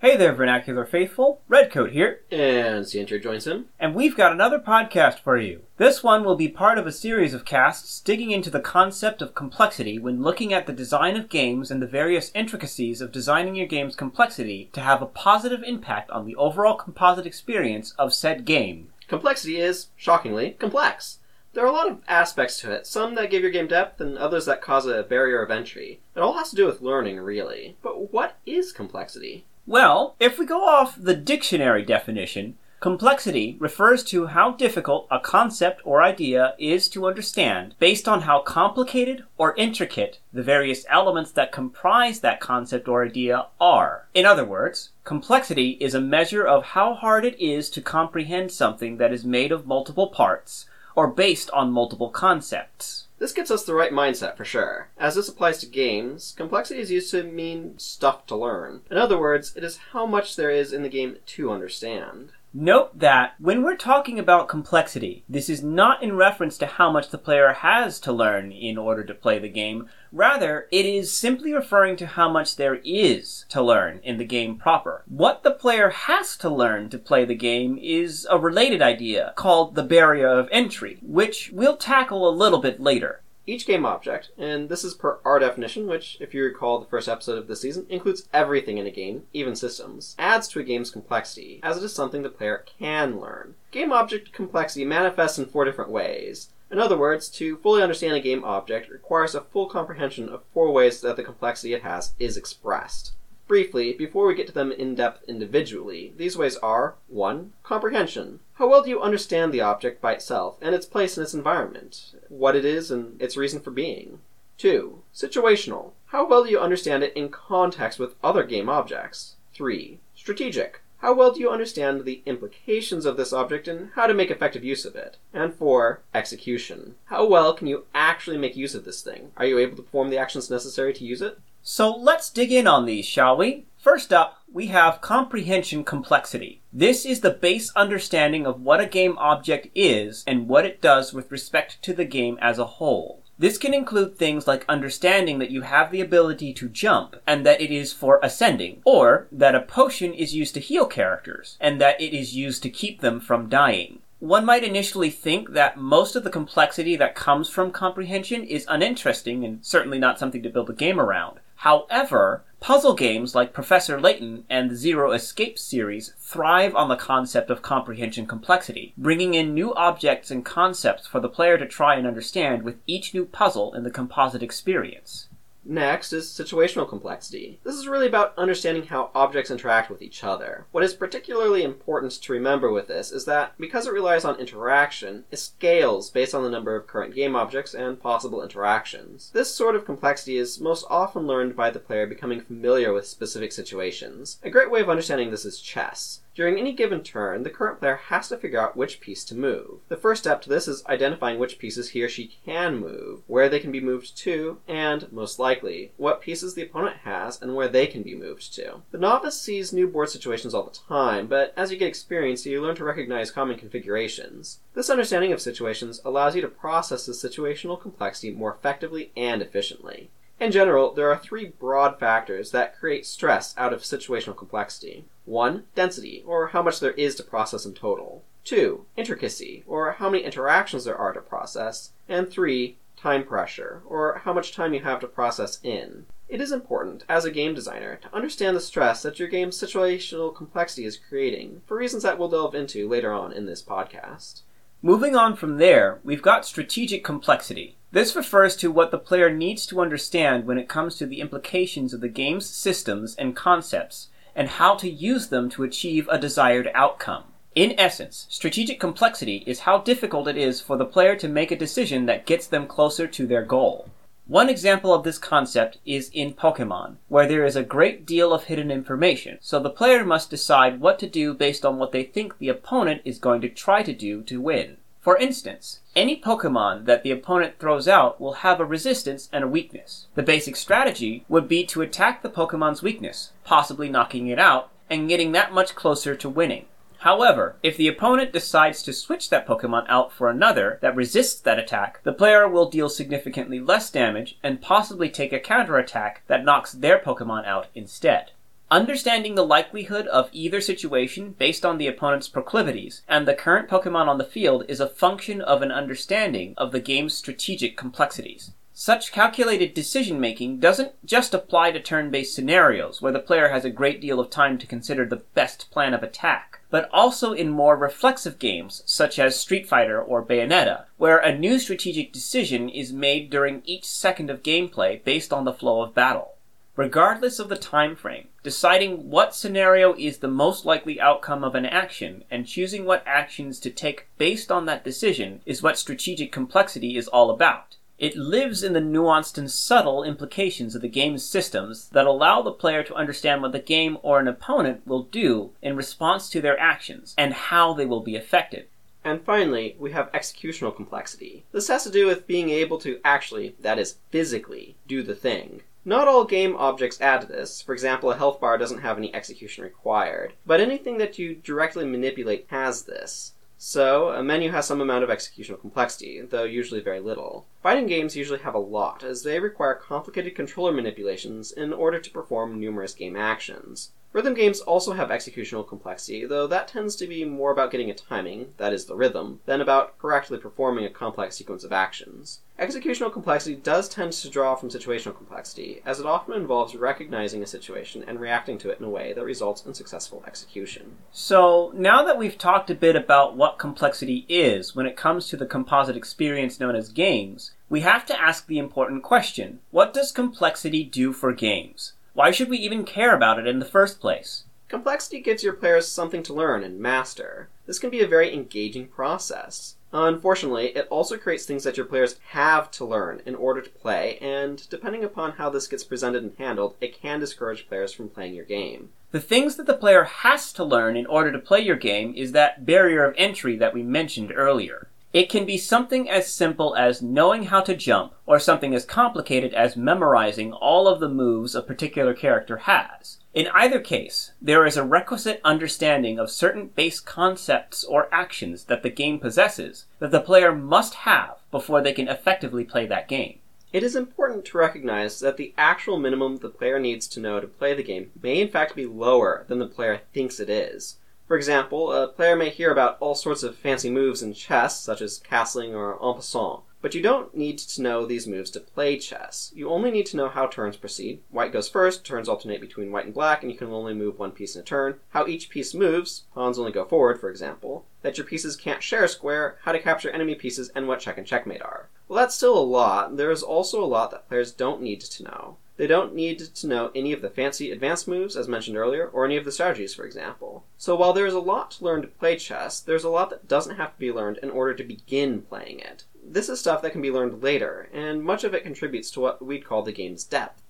Hey there, Vernacular Faithful. Redcoat here, And Ciantier joins him. and we've got another podcast for you. This one will be part of a series of casts digging into the concept of complexity when looking at the design of games and the various intricacies of designing your game's complexity to have a positive impact on the overall composite experience of said game. Complexity is, shockingly, complex. There are a lot of aspects to it, some that give your game depth and others that cause a barrier of entry. It all has to do with learning, really. But what is complexity? Well, if we go off the dictionary definition, complexity refers to how difficult a concept or idea is to understand based on how complicated or intricate the various elements that comprise that concept or idea are. In other words, complexity is a measure of how hard it is to comprehend something that is made of multiple parts or based on multiple concepts. This gets us the right mindset for sure. As this applies to games, complexity is used to mean stuff to learn. In other words, it is how much there is in the game to understand. Note that when we're talking about complexity, this is not in reference to how much the player has to learn in order to play the game. Rather, it is simply referring to how much there is to learn in the game proper. What the player has to learn to play the game is a related idea called the barrier of entry, which we'll tackle a little bit later. Each game object, and this is per our definition, which, if you recall the first episode of this season, includes everything in a game, even systems, adds to a game's complexity, as it is something the player can learn. Game object complexity manifests in four different ways. In other words, to fully understand a game object requires a full comprehension of four ways that the complexity it has is expressed. Briefly, before we get to them in depth individually, these ways are 1. Comprehension. How well do you understand the object by itself and its place in its environment, what it is and its reason for being? 2. Situational. How well do you understand it in context with other game objects? 3. Strategic. How well do you understand the implications of this object and how to make effective use of it? And 4. Execution. How well can you actually make use of this thing? Are you able to perform the actions necessary to use it? So let's dig in on these, shall we? First up, we have comprehension complexity. This is the base understanding of what a game object is and what it does with respect to the game as a whole. This can include things like understanding that you have the ability to jump and that it is for ascending, or that a potion is used to heal characters and that it is used to keep them from dying. One might initially think that most of the complexity that comes from comprehension is uninteresting and certainly not something to build a game around. However, puzzle games like Professor Layton and the Zero Escape series thrive on the concept of comprehension complexity, bringing in new objects and concepts for the player to try and understand with each new puzzle in the composite experience. Next is situational complexity. This is really about understanding how objects interact with each other. What is particularly important to remember with this is that because it relies on interaction, it scales based on the number of current game objects and possible interactions. This sort of complexity is most often learned by the player becoming familiar with specific situations. A great way of understanding this is chess. During any given turn, the current player has to figure out which piece to move. The first step to this is identifying which pieces he or she can move, where they can be moved to, and, most likely, what pieces the opponent has and where they can be moved to. The novice sees new board situations all the time, but as you get experience, you learn to recognize common configurations. This understanding of situations allows you to process the situational complexity more effectively and efficiently. In general, there are three broad factors that create stress out of situational complexity. 1. Density, or how much there is to process in total. 2. Intricacy, or how many interactions there are to process. And 3. Time pressure, or how much time you have to process in. It is important, as a game designer, to understand the stress that your game's situational complexity is creating, for reasons that we'll delve into later on in this podcast. Moving on from there, we've got strategic complexity. This refers to what the player needs to understand when it comes to the implications of the game's systems and concepts, and how to use them to achieve a desired outcome. In essence, strategic complexity is how difficult it is for the player to make a decision that gets them closer to their goal. One example of this concept is in Pokemon, where there is a great deal of hidden information, so the player must decide what to do based on what they think the opponent is going to try to do to win. For instance, any Pokemon that the opponent throws out will have a resistance and a weakness. The basic strategy would be to attack the Pokemon's weakness, possibly knocking it out, and getting that much closer to winning. However, if the opponent decides to switch that Pokemon out for another that resists that attack, the player will deal significantly less damage and possibly take a counterattack that knocks their Pokemon out instead. Understanding the likelihood of either situation based on the opponent's proclivities and the current Pokemon on the field is a function of an understanding of the game's strategic complexities. Such calculated decision making doesn't just apply to turn based scenarios where the player has a great deal of time to consider the best plan of attack, but also in more reflexive games such as Street Fighter or Bayonetta, where a new strategic decision is made during each second of gameplay based on the flow of battle regardless of the time frame, deciding what scenario is the most likely outcome of an action and choosing what actions to take based on that decision is what strategic complexity is all about. It lives in the nuanced and subtle implications of the game's systems that allow the player to understand what the game or an opponent will do in response to their actions and how they will be affected. And finally, we have executional complexity. This has to do with being able to actually, that is, physically, do the thing. Not all game objects add to this. For example, a health bar doesn't have any execution required. But anything that you directly manipulate has this. So, a menu has some amount of executional complexity, though usually very little. Fighting games usually have a lot, as they require complicated controller manipulations in order to perform numerous game actions. Rhythm games also have executional complexity, though that tends to be more about getting a timing, that is the rhythm, than about correctly performing a complex sequence of actions. Executional complexity does tend to draw from situational complexity, as it often involves recognizing a situation and reacting to it in a way that results in successful execution. So, now that we've talked a bit about what complexity is when it comes to the composite experience known as games, we have to ask the important question what does complexity do for games? Why should we even care about it in the first place? Complexity gives your players something to learn and master. This can be a very engaging process. Uh, unfortunately, it also creates things that your players have to learn in order to play, and depending upon how this gets presented and handled, it can discourage players from playing your game. The things that the player has to learn in order to play your game is that barrier of entry that we mentioned earlier. It can be something as simple as knowing how to jump, or something as complicated as memorizing all of the moves a particular character has. In either case, there is a requisite understanding of certain base concepts or actions that the game possesses that the player must have before they can effectively play that game. It is important to recognize that the actual minimum the player needs to know to play the game may in fact be lower than the player thinks it is. For example, a player may hear about all sorts of fancy moves in chess, such as castling or en passant, but you don't need to know these moves to play chess. You only need to know how turns proceed. White goes first, turns alternate between white and black, and you can only move one piece in a turn. How each piece moves, pawns only go forward, for example. That your pieces can't share a square, how to capture enemy pieces, and what check and checkmate are. Well, that's still a lot. There is also a lot that players don't need to know. They don't need to know any of the fancy advanced moves, as mentioned earlier, or any of the strategies, for example. So while there is a lot to learn to play chess, there's a lot that doesn't have to be learned in order to begin playing it. This is stuff that can be learned later, and much of it contributes to what we'd call the game's depth.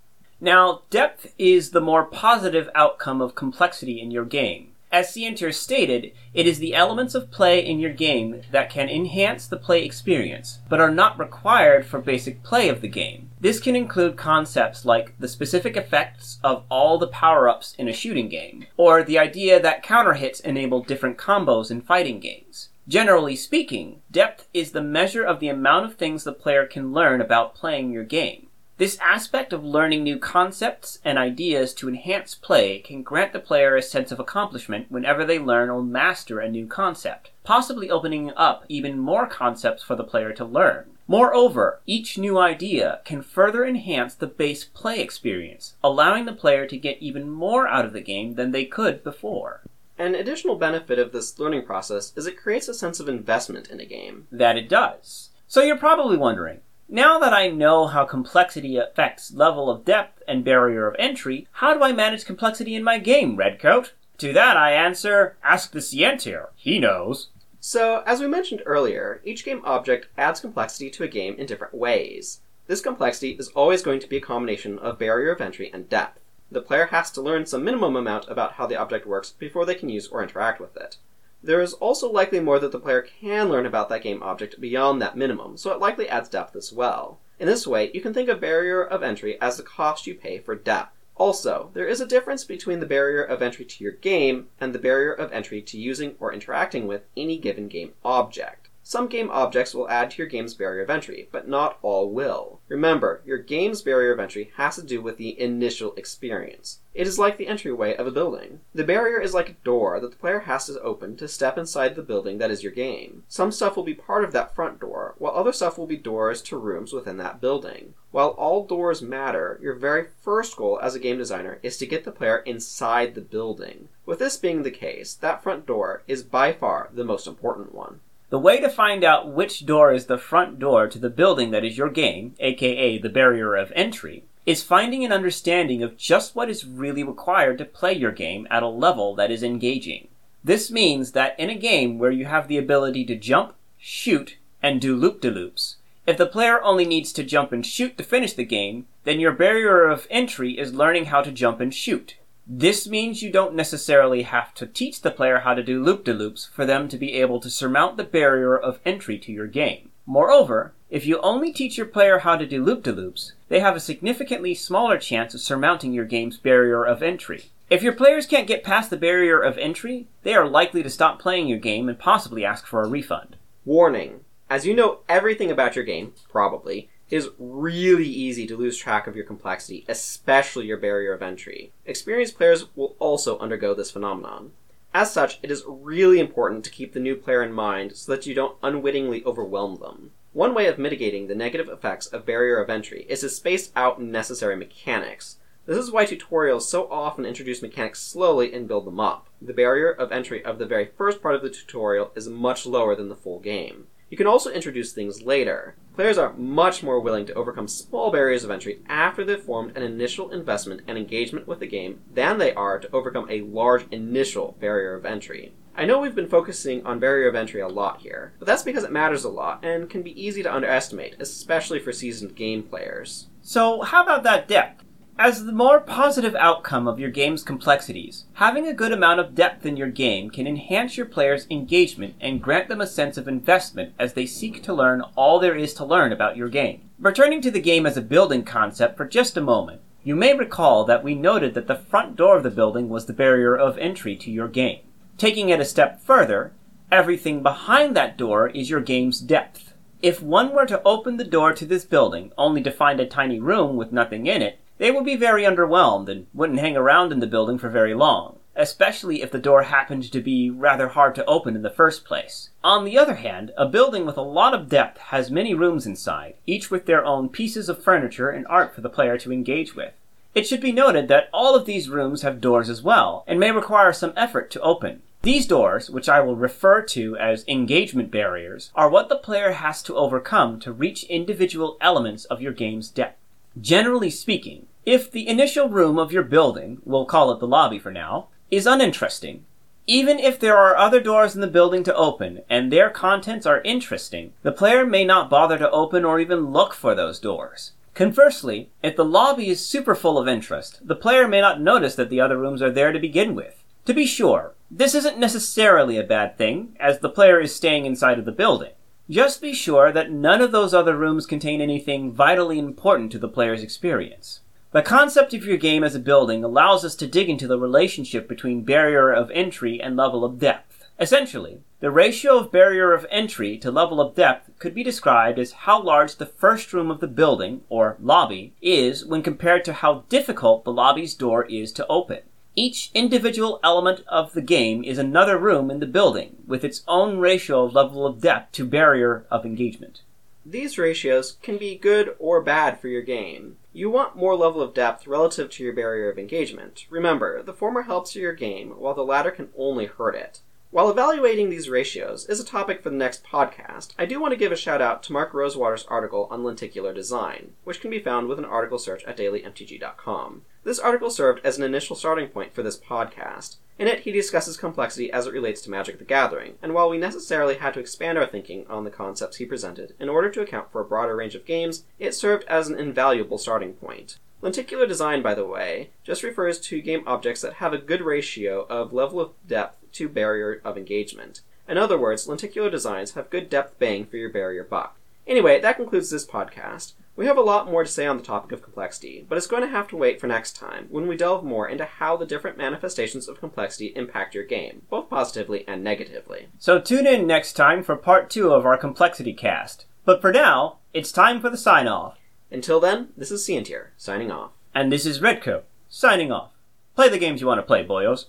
Now, depth is the more positive outcome of complexity in your game. As Ciantier stated, it is the elements of play in your game that can enhance the play experience, but are not required for basic play of the game. This can include concepts like the specific effects of all the power ups in a shooting game, or the idea that counter hits enable different combos in fighting games. Generally speaking, depth is the measure of the amount of things the player can learn about playing your game. This aspect of learning new concepts and ideas to enhance play can grant the player a sense of accomplishment whenever they learn or master a new concept, possibly opening up even more concepts for the player to learn. Moreover, each new idea can further enhance the base play experience, allowing the player to get even more out of the game than they could before. An additional benefit of this learning process is it creates a sense of investment in a game. That it does. So you're probably wondering, now that I know how complexity affects level of depth and barrier of entry, how do I manage complexity in my game, Redcoat? To that I answer, ask the Ciantier. He knows. So, as we mentioned earlier, each game object adds complexity to a game in different ways. This complexity is always going to be a combination of barrier of entry and depth. The player has to learn some minimum amount about how the object works before they can use or interact with it. There is also likely more that the player can learn about that game object beyond that minimum, so it likely adds depth as well. In this way, you can think of barrier of entry as the cost you pay for depth. Also, there is a difference between the barrier of entry to your game and the barrier of entry to using or interacting with any given game object. Some game objects will add to your game's barrier of entry, but not all will. Remember, your game's barrier of entry has to do with the initial experience. It is like the entryway of a building. The barrier is like a door that the player has to open to step inside the building that is your game. Some stuff will be part of that front door, while other stuff will be doors to rooms within that building. While all doors matter, your very first goal as a game designer is to get the player inside the building. With this being the case, that front door is by far the most important one. The way to find out which door is the front door to the building that is your game, aka the barrier of entry, is finding an understanding of just what is really required to play your game at a level that is engaging. This means that in a game where you have the ability to jump, shoot, and do loop de loops, if the player only needs to jump and shoot to finish the game, then your barrier of entry is learning how to jump and shoot. This means you don't necessarily have to teach the player how to do loop-de-loops for them to be able to surmount the barrier of entry to your game. Moreover, if you only teach your player how to do loop-de-loops, they have a significantly smaller chance of surmounting your game's barrier of entry. If your players can't get past the barrier of entry, they are likely to stop playing your game and possibly ask for a refund. Warning. As you know everything about your game, probably, is really easy to lose track of your complexity, especially your barrier of entry. Experienced players will also undergo this phenomenon. As such, it is really important to keep the new player in mind so that you don't unwittingly overwhelm them. One way of mitigating the negative effects of barrier of entry is to space out necessary mechanics. This is why tutorials so often introduce mechanics slowly and build them up. The barrier of entry of the very first part of the tutorial is much lower than the full game. You can also introduce things later. Players are much more willing to overcome small barriers of entry after they've formed an initial investment and engagement with the game than they are to overcome a large initial barrier of entry. I know we've been focusing on barrier of entry a lot here, but that's because it matters a lot and can be easy to underestimate, especially for seasoned game players. So, how about that depth? As the more positive outcome of your game's complexities, having a good amount of depth in your game can enhance your players' engagement and grant them a sense of investment as they seek to learn all there is to learn about your game. Returning to the game as a building concept for just a moment, you may recall that we noted that the front door of the building was the barrier of entry to your game. Taking it a step further, everything behind that door is your game's depth. If one were to open the door to this building only to find a tiny room with nothing in it, they would be very underwhelmed and wouldn't hang around in the building for very long, especially if the door happened to be rather hard to open in the first place. On the other hand, a building with a lot of depth has many rooms inside, each with their own pieces of furniture and art for the player to engage with. It should be noted that all of these rooms have doors as well, and may require some effort to open. These doors, which I will refer to as engagement barriers, are what the player has to overcome to reach individual elements of your game's depth. Generally speaking, if the initial room of your building, we'll call it the lobby for now, is uninteresting, even if there are other doors in the building to open and their contents are interesting, the player may not bother to open or even look for those doors. Conversely, if the lobby is super full of interest, the player may not notice that the other rooms are there to begin with. To be sure, this isn't necessarily a bad thing, as the player is staying inside of the building. Just be sure that none of those other rooms contain anything vitally important to the player's experience. The concept of your game as a building allows us to dig into the relationship between barrier of entry and level of depth. Essentially, the ratio of barrier of entry to level of depth could be described as how large the first room of the building, or lobby, is when compared to how difficult the lobby's door is to open. Each individual element of the game is another room in the building, with its own ratio of level of depth to barrier of engagement. These ratios can be good or bad for your game. You want more level of depth relative to your barrier of engagement. Remember, the former helps your game, while the latter can only hurt it. While evaluating these ratios is a topic for the next podcast, I do want to give a shout out to Mark Rosewater's article on lenticular design, which can be found with an article search at dailymtg.com. This article served as an initial starting point for this podcast. In it, he discusses complexity as it relates to Magic the Gathering, and while we necessarily had to expand our thinking on the concepts he presented in order to account for a broader range of games, it served as an invaluable starting point. Lenticular design, by the way, just refers to game objects that have a good ratio of level of depth to barrier of engagement. In other words, lenticular designs have good depth bang for your barrier buck. Anyway, that concludes this podcast. We have a lot more to say on the topic of complexity, but it's going to have to wait for next time when we delve more into how the different manifestations of complexity impact your game, both positively and negatively. So tune in next time for part two of our complexity cast. But for now, it's time for the sign off. Until then, this is Ciantier, signing off. And this is Redcoat, signing off. Play the games you want to play, boyos.